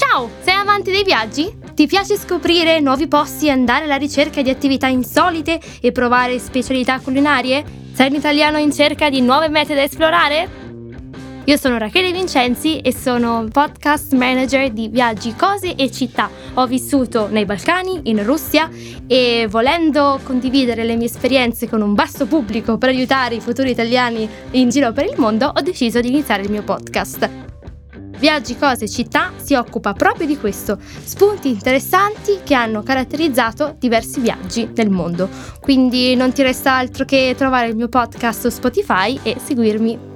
Ciao, sei amante dei viaggi? Ti piace scoprire nuovi posti e andare alla ricerca di attività insolite e provare specialità culinarie? Sei un italiano in cerca di nuove mete da esplorare? Io sono Rachele Vincenzi e sono podcast manager di Viaggi, Cose e Città. Ho vissuto nei Balcani, in Russia e volendo condividere le mie esperienze con un vasto pubblico per aiutare i futuri italiani in giro per il mondo, ho deciso di iniziare il mio podcast. Viaggi, Cose Città si occupa proprio di questo, spunti interessanti che hanno caratterizzato diversi viaggi nel mondo. Quindi non ti resta altro che trovare il mio podcast su Spotify e seguirmi